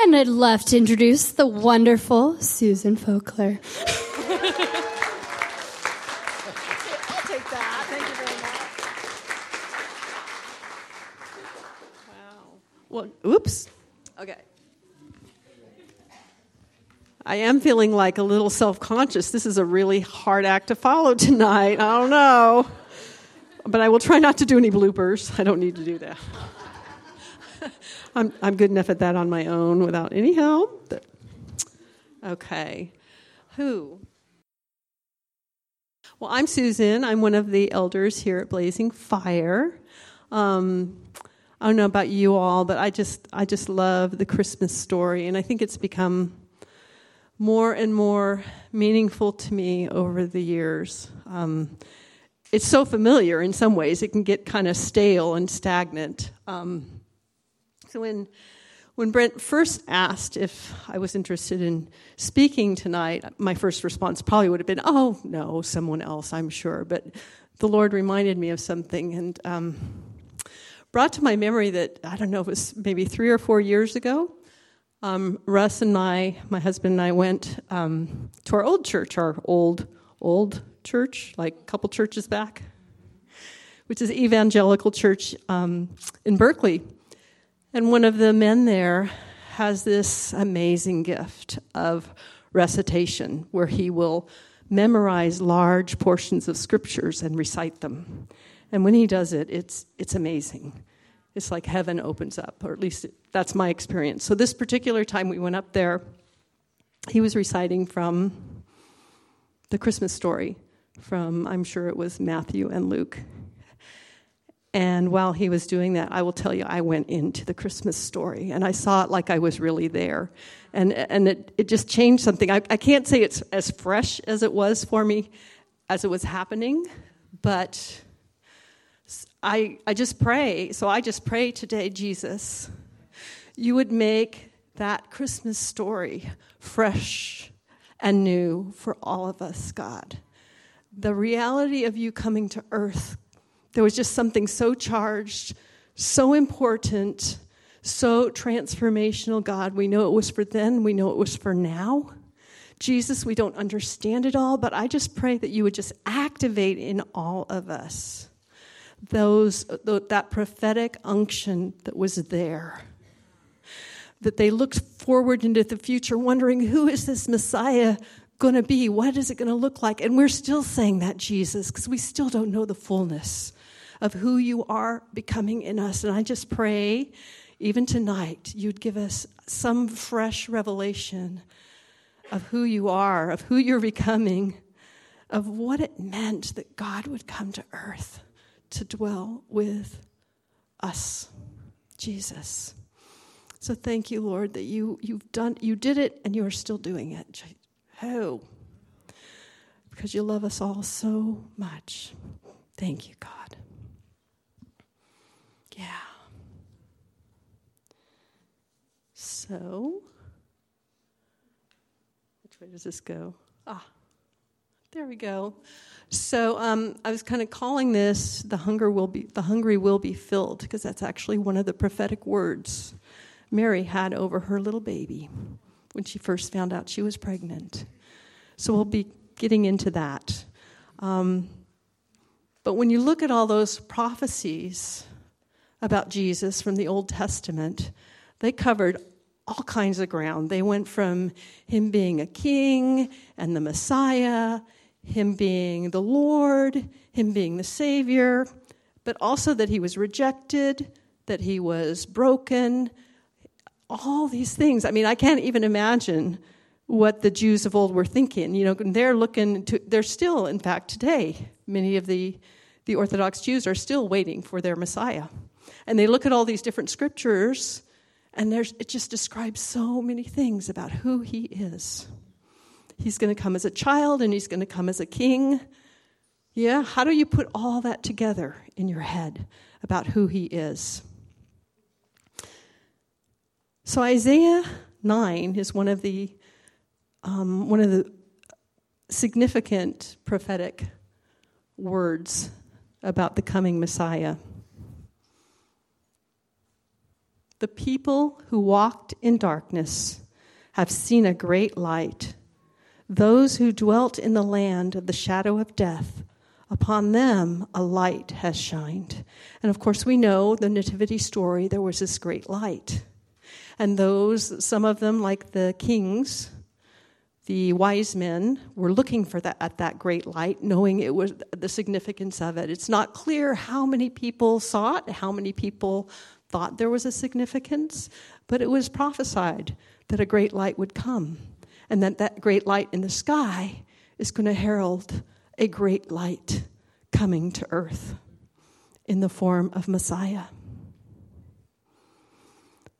And I'd love to introduce the wonderful Susan Fochler. I'll take that. Thank you very much. Wow. Well, oops. Okay. I am feeling like a little self conscious. This is a really hard act to follow tonight. I don't know. But I will try not to do any bloopers. I don't need to do that. I'm, I'm good enough at that on my own without any help. Okay. Who? Well, I'm Susan. I'm one of the elders here at Blazing Fire. Um, I don't know about you all, but I just I just love the Christmas story, and I think it's become more and more meaningful to me over the years. Um, it's so familiar in some ways; it can get kind of stale and stagnant. Um, so when when Brent first asked if I was interested in speaking tonight, my first response probably would have been, "Oh no, someone else, I'm sure." But the Lord reminded me of something and um, brought to my memory that I don't know, it was maybe three or four years ago. Um, Russ and I, my husband and I, went um, to our old church, our old old church, like a couple churches back, which is Evangelical Church um, in Berkeley. And one of the men there has this amazing gift of recitation where he will memorize large portions of scriptures and recite them. And when he does it, it's, it's amazing. It's like heaven opens up, or at least that's my experience. So, this particular time we went up there, he was reciting from the Christmas story, from I'm sure it was Matthew and Luke. And while he was doing that, I will tell you, I went into the Christmas story and I saw it like I was really there. And, and it, it just changed something. I, I can't say it's as fresh as it was for me as it was happening, but I, I just pray. So I just pray today, Jesus, you would make that Christmas story fresh and new for all of us, God. The reality of you coming to earth there was just something so charged, so important, so transformational, God. We know it was for then, we know it was for now. Jesus, we don't understand it all, but I just pray that you would just activate in all of us those that prophetic unction that was there. That they looked forward into the future, wondering who is this Messiah going to be? What is it going to look like? And we're still saying that, Jesus, because we still don't know the fullness of who you are becoming in us. And I just pray, even tonight, you'd give us some fresh revelation of who you are, of who you're becoming, of what it meant that God would come to earth to dwell with us, Jesus. So thank you, Lord, that you, you've done, you did it and you are still doing it. Oh, because you love us all so much. Thank you, God. Yeah. So, which way does this go? Ah, there we go. So um, I was kind of calling this "the hunger will be the hungry will be filled" because that's actually one of the prophetic words Mary had over her little baby when she first found out she was pregnant. So we'll be getting into that. Um, but when you look at all those prophecies about Jesus from the Old Testament, they covered all kinds of ground. They went from him being a king and the Messiah, him being the Lord, him being the Savior, but also that he was rejected, that he was broken, all these things. I mean, I can't even imagine what the Jews of old were thinking. You know, they're looking to, they're still, in fact, today, many of the, the Orthodox Jews are still waiting for their Messiah. And they look at all these different scriptures, and there's, it just describes so many things about who he is. He's going to come as a child, and he's going to come as a king. Yeah, how do you put all that together in your head about who he is? So Isaiah 9 is one of the um, one of the significant prophetic words about the coming Messiah. The people who walked in darkness have seen a great light. Those who dwelt in the land of the shadow of death, upon them a light has shined. And of course, we know the Nativity story, there was this great light. And those, some of them, like the kings, the wise men were looking for that at that great light knowing it was the significance of it it's not clear how many people saw it how many people thought there was a significance but it was prophesied that a great light would come and that that great light in the sky is going to herald a great light coming to earth in the form of messiah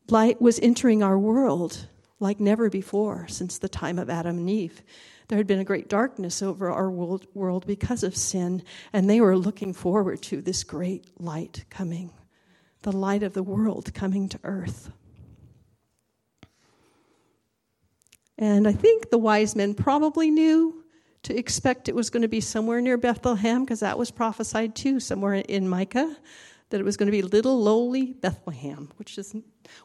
light was entering our world like never before since the time of Adam and Eve. There had been a great darkness over our world, because of sin, and they were looking forward to this great light coming, the light of the world coming to earth. And I think the wise men probably knew to expect it was going to be somewhere near Bethlehem, because that was prophesied too, somewhere in Micah that it was going to be little lowly Bethlehem, which is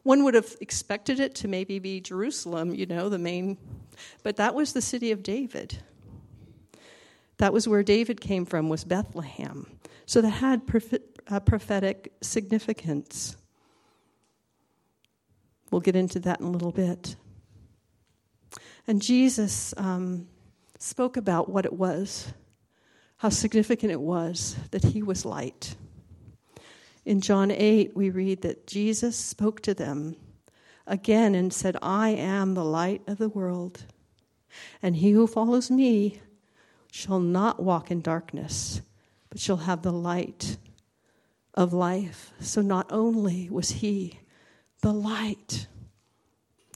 one would have expected it to maybe be Jerusalem, you know, the main, but that was the city of David. That was where David came from, was Bethlehem. So that had prophetic significance. We'll get into that in a little bit. And Jesus um, spoke about what it was, how significant it was that he was light. In John 8, we read that Jesus spoke to them again and said, I am the light of the world, and he who follows me shall not walk in darkness, but shall have the light of life. So not only was he the light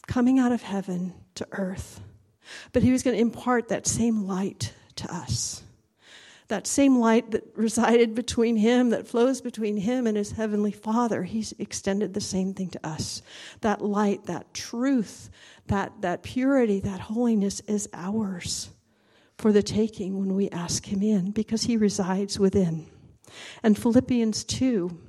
coming out of heaven to earth, but he was going to impart that same light to us that same light that resided between him, that flows between him and his heavenly Father, he's extended the same thing to us. That light, that truth, that, that purity, that holiness is ours for the taking when we ask him in because he resides within. And Philippians 2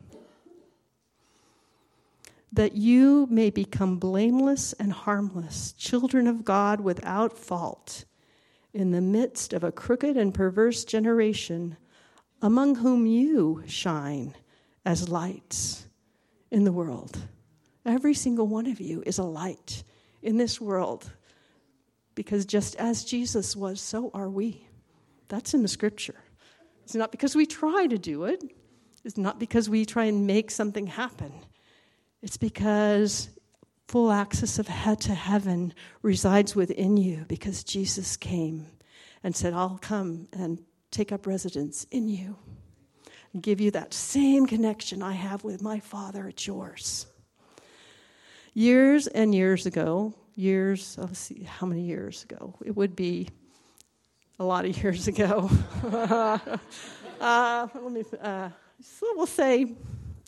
that you may become blameless and harmless, children of God without fault in the midst of a crooked and perverse generation, among whom you shine as lights in the world. Every single one of you is a light in this world because just as Jesus was, so are we. That's in the scripture. It's not because we try to do it, it's not because we try and make something happen. It's because full access of head to heaven resides within you because Jesus came and said, I'll come and take up residence in you and give you that same connection I have with my Father, it's yours. Years and years ago, years, let's see, how many years ago? It would be a lot of years ago. uh, let me, uh, so we'll say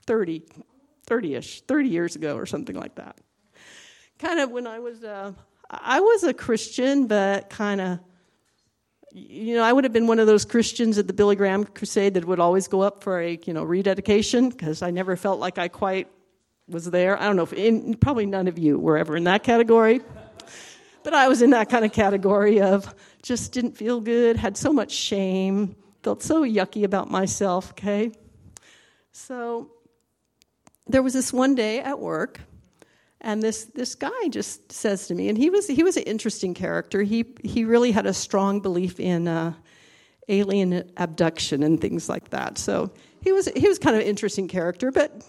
30, 30 ish, 30 years ago or something like that kind of when I was, uh, I was a Christian, but kind of, you know, I would have been one of those Christians at the Billy Graham crusade that would always go up for a, you know, rededication because I never felt like I quite was there. I don't know if, in, probably none of you were ever in that category. But I was in that kind of category of just didn't feel good, had so much shame, felt so yucky about myself, okay? So there was this one day at work and this this guy just says to me, and he was he was an interesting character. He he really had a strong belief in uh, alien abduction and things like that. So he was he was kind of an interesting character, but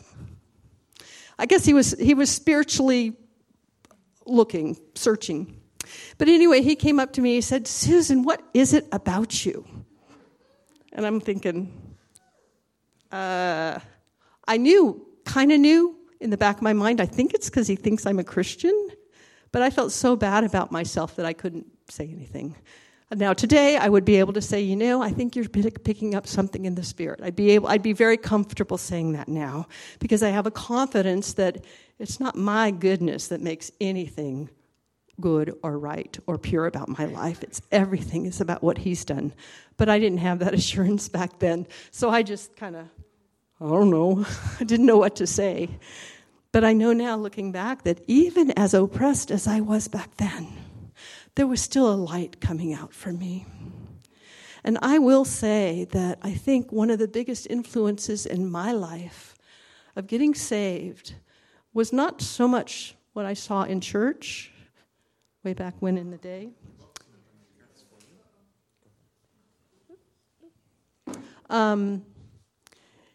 I guess he was he was spiritually looking, searching. But anyway, he came up to me. He said, "Susan, what is it about you?" And I'm thinking, uh, I knew, kind of knew, in the back of my mind, I think it's because he thinks I'm a Christian, but I felt so bad about myself that I couldn't say anything. Now today I would be able to say, you know, I think you're picking up something in the spirit. I'd be able I'd be very comfortable saying that now because I have a confidence that it's not my goodness that makes anything good or right or pure about my life. It's everything is about what he's done. But I didn't have that assurance back then. So I just kind of I don't know. I didn't know what to say. But I know now, looking back, that even as oppressed as I was back then, there was still a light coming out for me. And I will say that I think one of the biggest influences in my life of getting saved was not so much what I saw in church way back when in the day. Um,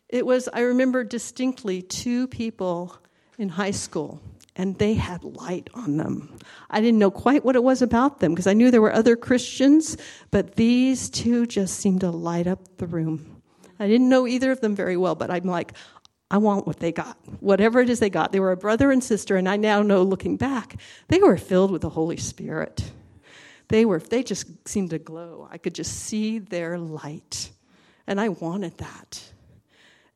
it was, I remember distinctly two people in high school, and they had light on them. I didn't know quite what it was about them because I knew there were other Christians, but these two just seemed to light up the room. I didn't know either of them very well, but I'm like, I want what they got. Whatever it is they got. They were a brother and sister, and I now know looking back, they were filled with the Holy Spirit. They were they just seemed to glow. I could just see their light. And I wanted that.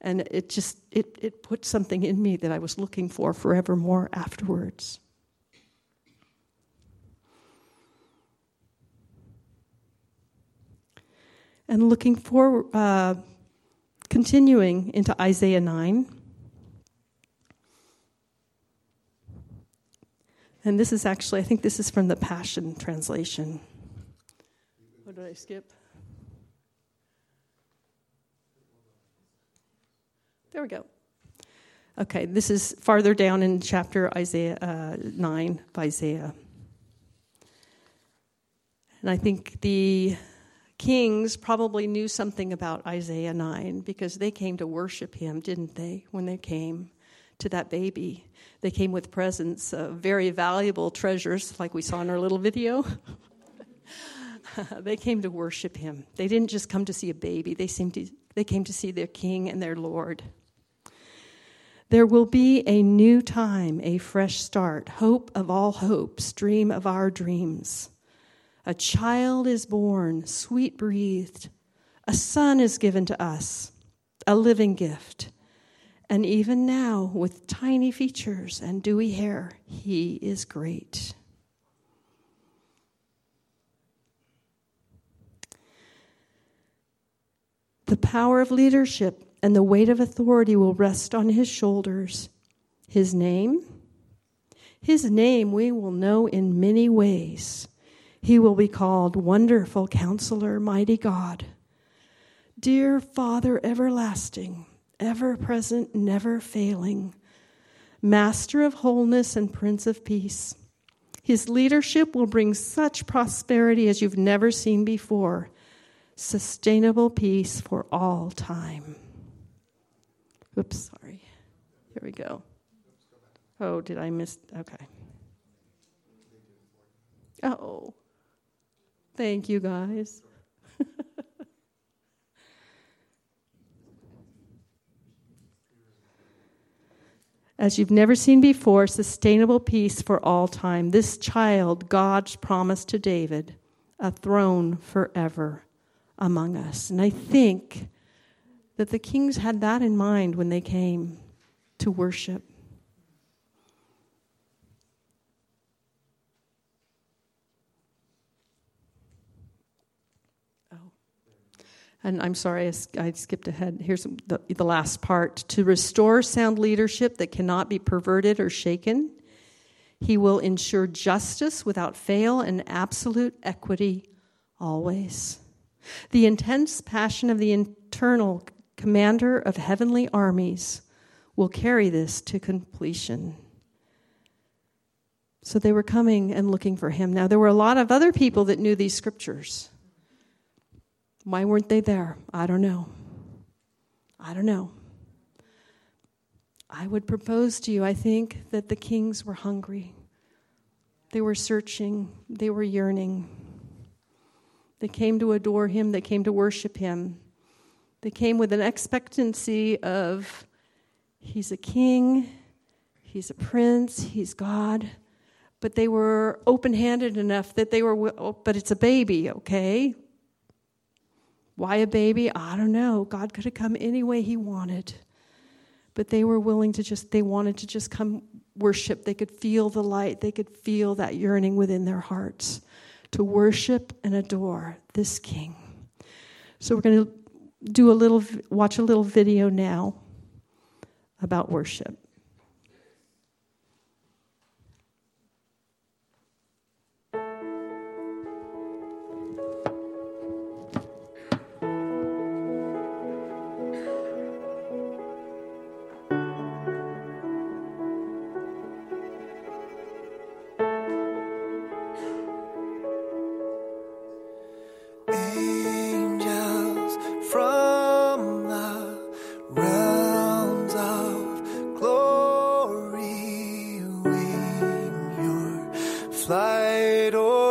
And it just it it put something in me that I was looking for forevermore afterwards. And looking for uh, Continuing into Isaiah 9. And this is actually, I think this is from the Passion Translation. What did I skip? There we go. Okay, this is farther down in chapter Isaiah uh, 9 of Isaiah. And I think the kings probably knew something about Isaiah 9 because they came to worship him, didn't they, when they came to that baby? They came with presents, very valuable treasures, like we saw in our little video. they came to worship him. They didn't just come to see a baby, they, seemed to, they came to see their king and their Lord. There will be a new time, a fresh start, hope of all hopes, dream of our dreams. A child is born, sweet breathed. A son is given to us, a living gift. And even now, with tiny features and dewy hair, he is great. The power of leadership and the weight of authority will rest on his shoulders. His name? His name we will know in many ways. He will be called Wonderful Counselor, Mighty God, Dear Father Everlasting, ever present, never failing, Master of Wholeness and Prince of Peace. His leadership will bring such prosperity as you've never seen before, sustainable peace for all time. Oops, sorry. Here we go. Oh, did I miss? Okay. Oh. Thank you, guys. As you've never seen before, sustainable peace for all time. This child, God's promise to David, a throne forever among us. And I think that the kings had that in mind when they came to worship. Oh. And I'm sorry, I, skipped ahead. Here's the, the last part. To restore sound leadership that cannot be perverted or shaken, he will ensure justice without fail and absolute equity always. The intense passion of the internal commander of heavenly armies will carry this to completion. So they were coming and looking for him. Now, there were a lot of other people that knew these scriptures. Why weren't they there? I don't know. I don't know. I would propose to you, I think, that the kings were hungry. They were searching, they were yearning. They came to adore him, they came to worship him. They came with an expectancy of he's a king, he's a prince, he's God. But they were open handed enough that they were, oh, but it's a baby, okay? Why a baby? I don't know. God could have come any way He wanted. But they were willing to just, they wanted to just come worship. They could feel the light, they could feel that yearning within their hearts to worship and adore this King. So we're going to do a little, watch a little video now about worship. Light o'er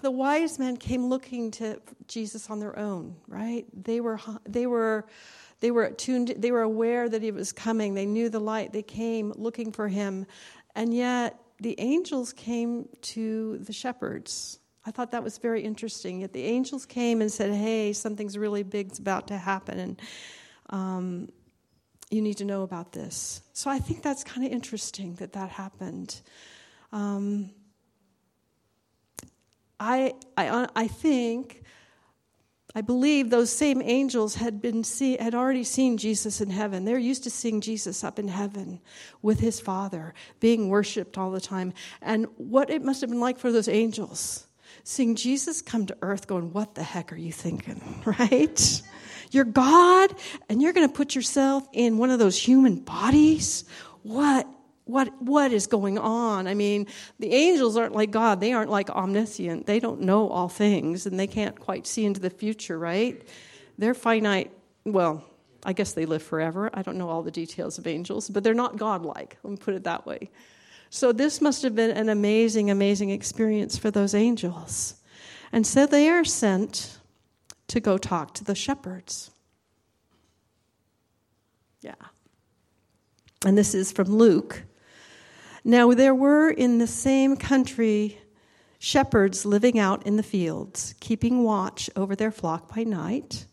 the wise men came looking to Jesus on their own, right? They were they were they were tuned. They were aware that he was coming. They knew the light. They came looking for him, and yet the angels came to the shepherds. I thought that was very interesting. Yet the angels came and said, "Hey, something's really big's about to happen, and um, you need to know about this." So I think that's kind of interesting that that happened. Um, I, I, uh, I think, I believe those same angels had been see, had already seen Jesus in heaven. They're used to seeing Jesus up in heaven with his Father, being worshipped all the time. And what it must have been like for those angels, seeing Jesus come to earth, going, "What the heck are you thinking?" Right? You're God, and you're going to put yourself in one of those human bodies. What what what is going on? I mean the angels aren't like god. They aren't like omniscient. They don't know all things and they can't quite see into the future right? They're finite. Well i guess they live forever. I don't know all the details of angels but they're not godlike. Let me put it that way. So this must have been an amazing amazing experience for those angels. And so they are sent to go talk to the shepherds. Yeah. And this is from luke now there were in the same country shepherds living out in the fields, keeping watch over their flock by night.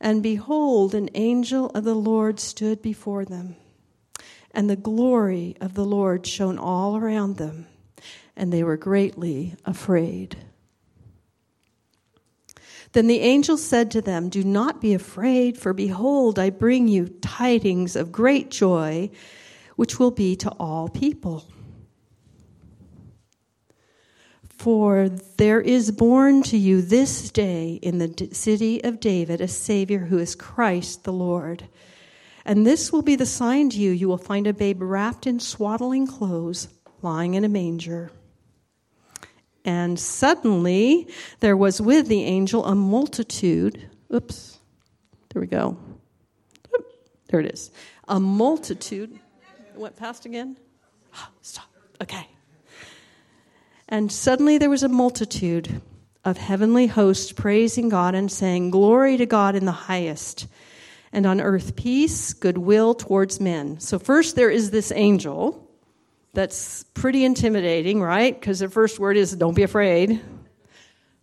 And behold, an angel of the Lord stood before them. And the glory of the Lord shone all around them, and they were greatly afraid. Then the angel said to them, Do not be afraid, for behold, I bring you tidings of great joy, which will be to all people. For there is born to you this day in the city of David a Savior who is Christ the Lord. And this will be the sign to you you will find a babe wrapped in swaddling clothes, lying in a manger. And suddenly there was with the angel a multitude. Oops, there we go. There it is. A multitude. Went past again? Stop. Okay. And suddenly there was a multitude of heavenly hosts praising God and saying, Glory to God in the highest, and on earth peace, goodwill towards men. So, first there is this angel that's pretty intimidating, right? Because the first word is, Don't be afraid.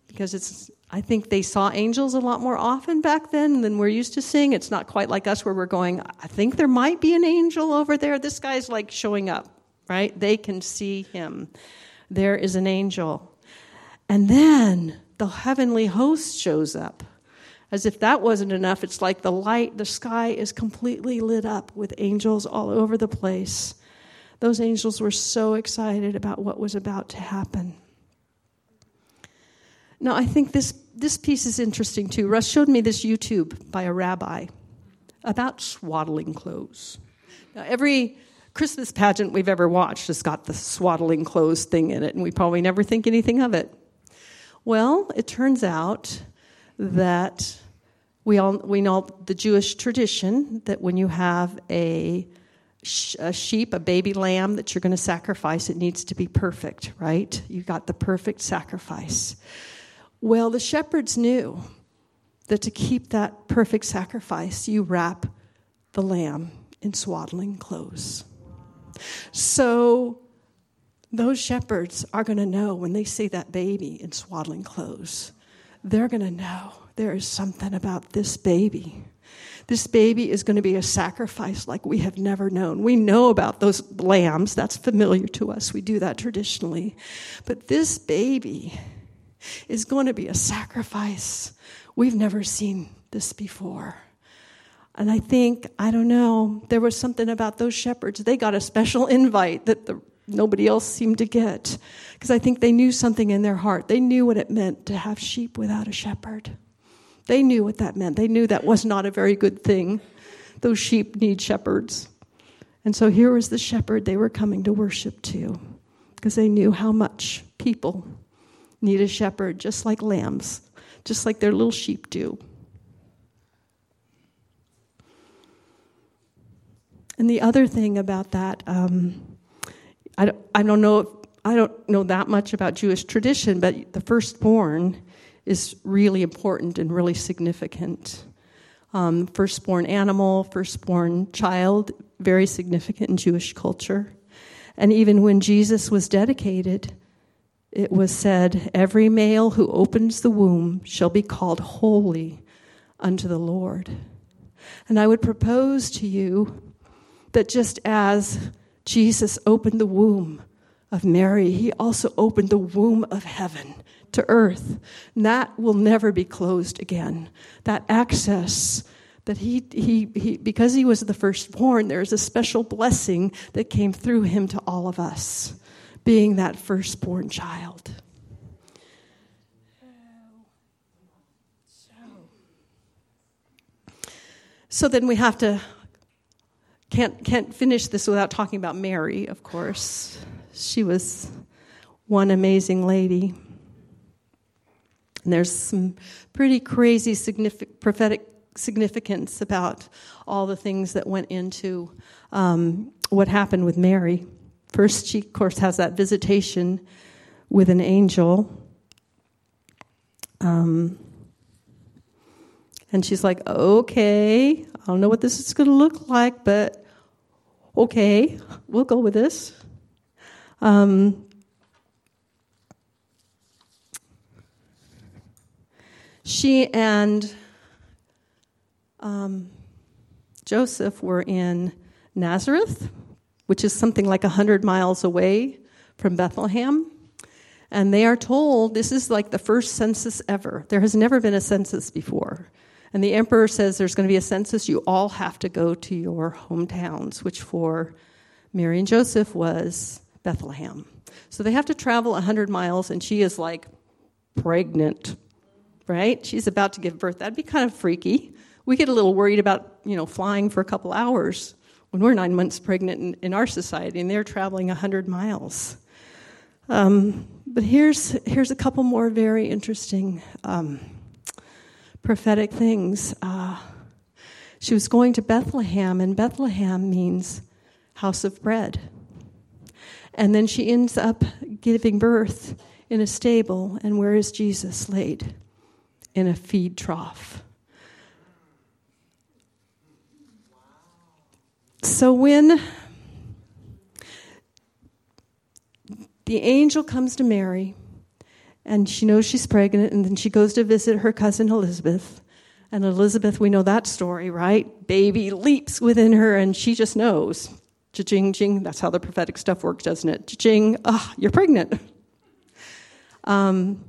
Because it's, I think they saw angels a lot more often back then than we're used to seeing. It's not quite like us where we're going, I think there might be an angel over there. This guy's like showing up, right? They can see him there is an angel. And then the heavenly host shows up. As if that wasn't enough, it's like the light, the sky is completely lit up with angels all over the place. Those angels were so excited about what was about to happen. Now, I think this, this piece is interesting too. Russ showed me this YouTube by a rabbi about swaddling clothes. Now, every Christmas pageant we've ever watched has got the swaddling clothes thing in it, and we probably never think anything of it. Well, it turns out that we all we know the Jewish tradition that when you have a, a sheep, a baby lamb that you're going to sacrifice, it needs to be perfect, right? You got the perfect sacrifice. Well, the shepherds knew that to keep that perfect sacrifice, you wrap the lamb in swaddling clothes. So those shepherds are going to know when they see that baby in swaddling clothes, they're going to know there is something about this baby. This baby is going to be a sacrifice like we have never known. We know about those lambs, that's familiar to us. We do that traditionally. But this baby is going to be a sacrifice. We've never seen this before. And I think, I don't know, there was something about those shepherds. They got a special invite that the, nobody else seemed to get. Because I think they knew something in their heart. They knew what it meant to have sheep without a shepherd. They knew what that meant. They knew that was not a very good thing. Those sheep need shepherds. And so here was the shepherd they were coming to worship to because they knew how much people need a shepherd, just like lambs, just like their little sheep do. And the other thing about that, um, I, don't, I don't know I don't know that much about Jewish tradition, but the firstborn is really important and really significant. Um, firstborn animal, firstborn child, very significant in Jewish culture. And even when Jesus was dedicated, it was said, Every male who opens the womb shall be called holy unto the Lord. And I would propose to you that just as Jesus opened the womb of Mary, he also opened the womb of heaven to earth. And that will never be closed again. That access that he, he, he, because he was the firstborn, there's a special blessing that came through him to all of us, being that firstborn child. So then we have to can't can't finish this without talking about Mary, of course. She was one amazing lady. And there's some pretty crazy signific- prophetic significance about all the things that went into um, what happened with Mary. First, she, of course, has that visitation with an angel. Um, and she's like, okay, I don't know what this is going to look like, but okay, we'll go with this. Um, she and um, Joseph were in Nazareth, which is something like 100 miles away from Bethlehem. And they are told this is like the first census ever. There has never been a census before. And the emperor says there's going to be a census. You all have to go to your hometowns, which for Mary and Joseph was Bethlehem. So they have to travel 100 miles, and she is like pregnant, right? She's about to give birth. That'd be kind of freaky. We get a little worried about, you know, flying for a couple hours when we're nine months pregnant in, in our society, and they're traveling 100 miles. Um, but here's, here's a couple more very interesting um, prophetic things. Uh, she was going to Bethlehem, and Bethlehem means house of bread. And then she ends up giving birth in a stable, and where is Jesus laid? In a feed trough. So when the angel comes to Mary, and she knows she's pregnant, and then she goes to visit her cousin Elizabeth. And Elizabeth, we know that story, right? Baby leaps within her, and she just knows. Cha-ching, ching. That's how the prophetic stuff works, doesn't it? Cha-ching. Ah, you're pregnant. Um,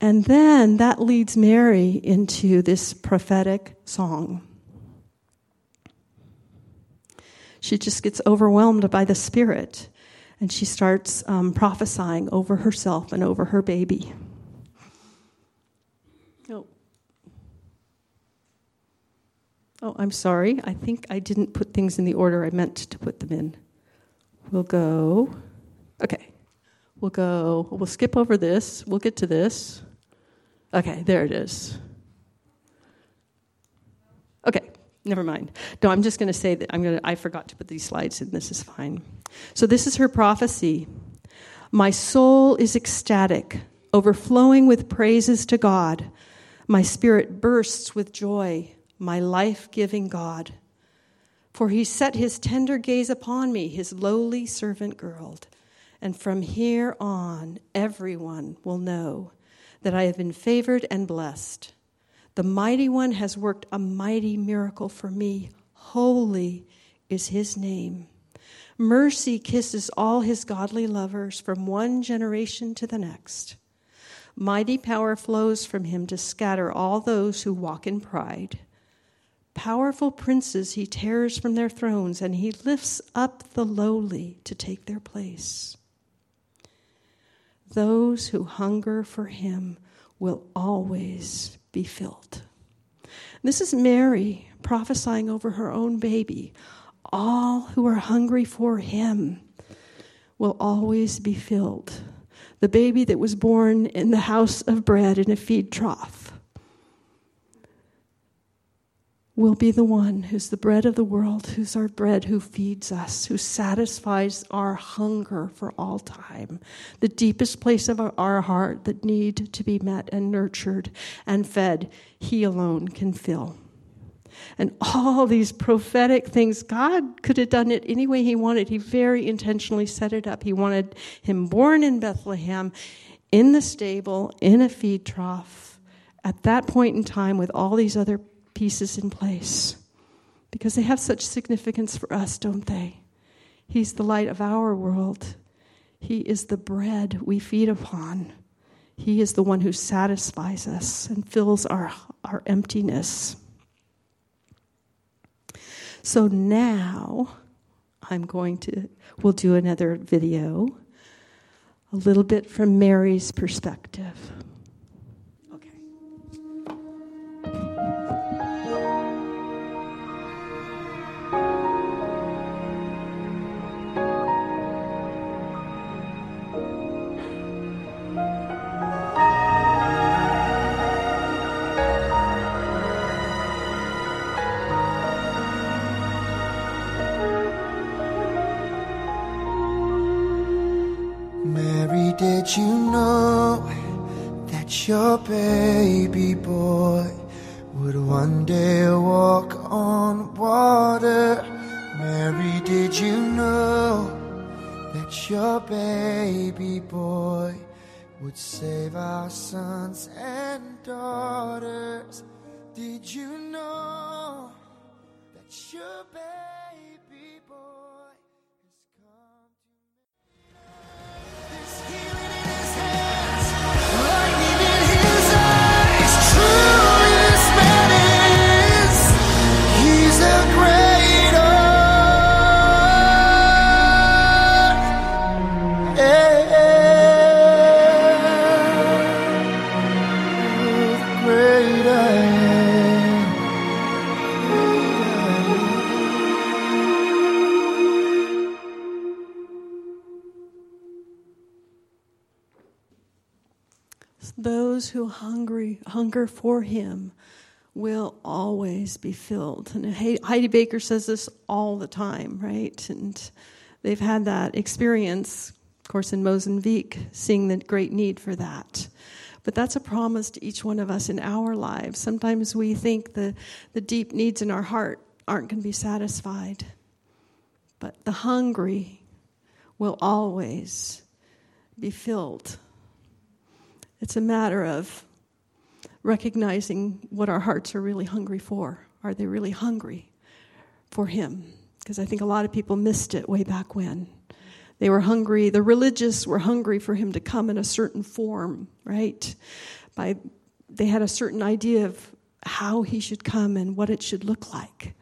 and then that leads Mary into this prophetic song. She just gets overwhelmed by the Spirit and she starts um, prophesying over herself and over her baby. Oh. Oh, I'm sorry. I think I didn't put things in the order I meant to put them in. We'll go. Okay. We'll go. We'll skip over this. We'll get to this. Okay, there it is. Okay never mind. No, I'm just going to say that I'm going to I forgot to put these slides in. This is fine. So this is her prophecy. My soul is ecstatic, overflowing with praises to God. My spirit bursts with joy, my life-giving God. For he set his tender gaze upon me, his lowly servant girl. And from here on, everyone will know that I have been favored and blessed. The mighty one has worked a mighty miracle for me. Holy is his name. Mercy kisses all his godly lovers from one generation to the next. Mighty power flows from him to scatter all those who walk in pride. Powerful princes he tears from their thrones, and he lifts up the lowly to take their place. Those who hunger for him will always be filled. This is Mary prophesying over her own baby. All who are hungry for him will always be filled. The baby that was born in the house of bread in a feed trough will be the one who's the bread of the world, who's our bread, who feeds us, who satisfies our hunger for all time, the deepest place of our, heart that need to be met and nurtured and fed, he alone can fill. And all these prophetic things, God could have done it any way He wanted. He very intentionally set it up. He wanted him born in Bethlehem, in the stable, in a feed trough, at that point in time, with all these other pieces in place. Because they have such significance for us, don't they? He's the light of our world, He is the bread we feed upon. He is the one who satisfies us and fills our, our emptiness. So now I'm going to, we'll do another video, a little bit from Mary's perspective. Those who hungry hunger for him will always be filled. And Heidi Baker says this all the time, right? And they've had that experience, of course, in Mozambique, seeing the great need for that. But that's a promise to each one of us in our lives. Sometimes we think the, the deep needs in our heart aren't going to be satisfied. But the hungry will always be filled. It's a matter of recognizing what our hearts are really hungry for. Are they really hungry for Him? Because I think a lot of people missed it way back when. They were hungry, the religious were hungry for Him to come in a certain form, right? By, they had a certain idea of how He should come and what it should look like.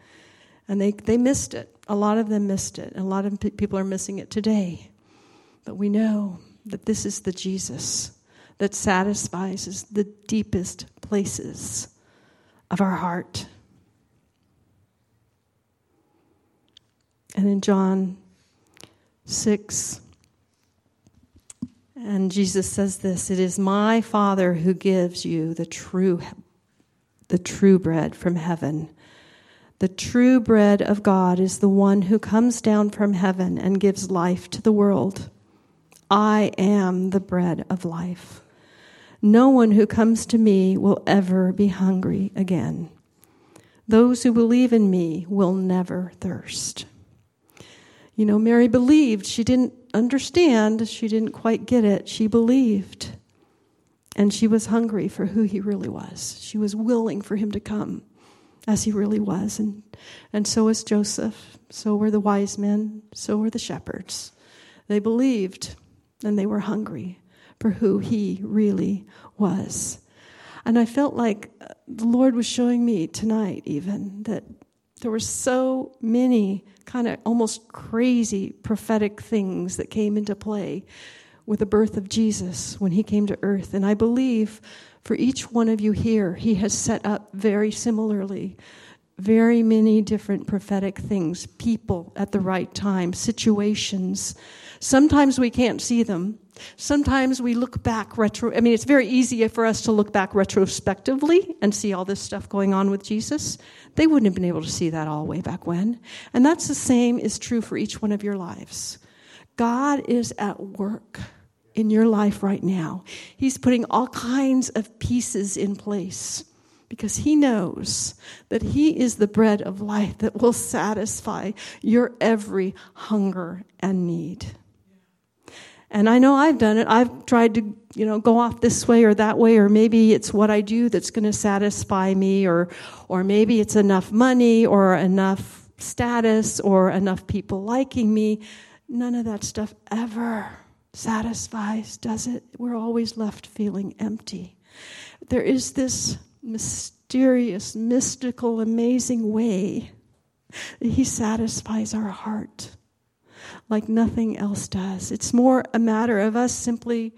And they, they missed it. A lot of them missed it. And a lot of people are missing it today. But we know that this is the Jesus that satisfies the deepest places of our heart. And in John 6, and Jesus says this It is my Father who gives you the true, the true bread from heaven. The true bread of God is the one who comes down from heaven and gives life to the world. I am the bread of life. No one who comes to me will ever be hungry again. Those who believe in me will never thirst. You know, Mary believed. She didn't understand, she didn't quite get it. She believed. And she was hungry for who he really was. She was willing for him to come as he really was. And, and so was Joseph. So were the wise men. So were the shepherds. They believed and they were hungry for who he really was. And I felt like the Lord was showing me tonight, even, that there were so many kind of almost crazy prophetic things that came into play with the birth of Jesus when he came to earth. And I believe for each one of you here, he has set up very similarly very many different prophetic things, people at the right time, situations. Sometimes we can't see them. Sometimes we look back retro. I mean, it's very easy for us to look back retrospectively and see all this stuff going on with Jesus. They wouldn't have been able to see that all way back when. And that's the same is true for each one of your lives. God is at work in your life right now. He's putting all kinds of pieces in place because he knows that he is the bread of life that will satisfy your every hunger and need. And I know I've done it. I've tried to, you know, go off this way or that way, or maybe it's what I do that's going to satisfy me, or, or maybe it's enough money, or enough status, or enough people liking me. None of that stuff ever satisfies, does it? We're always left feeling empty. There is this mysterious, mystical, amazing way that He satisfies our heart like nothing else does. It's more a matter of us simply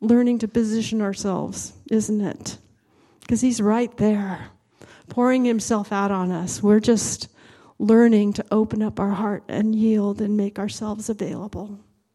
learning to position ourselves, isn't it? Because He's right there, pouring Himself out on us. We're just learning to open up our heart and yield and make ourselves available.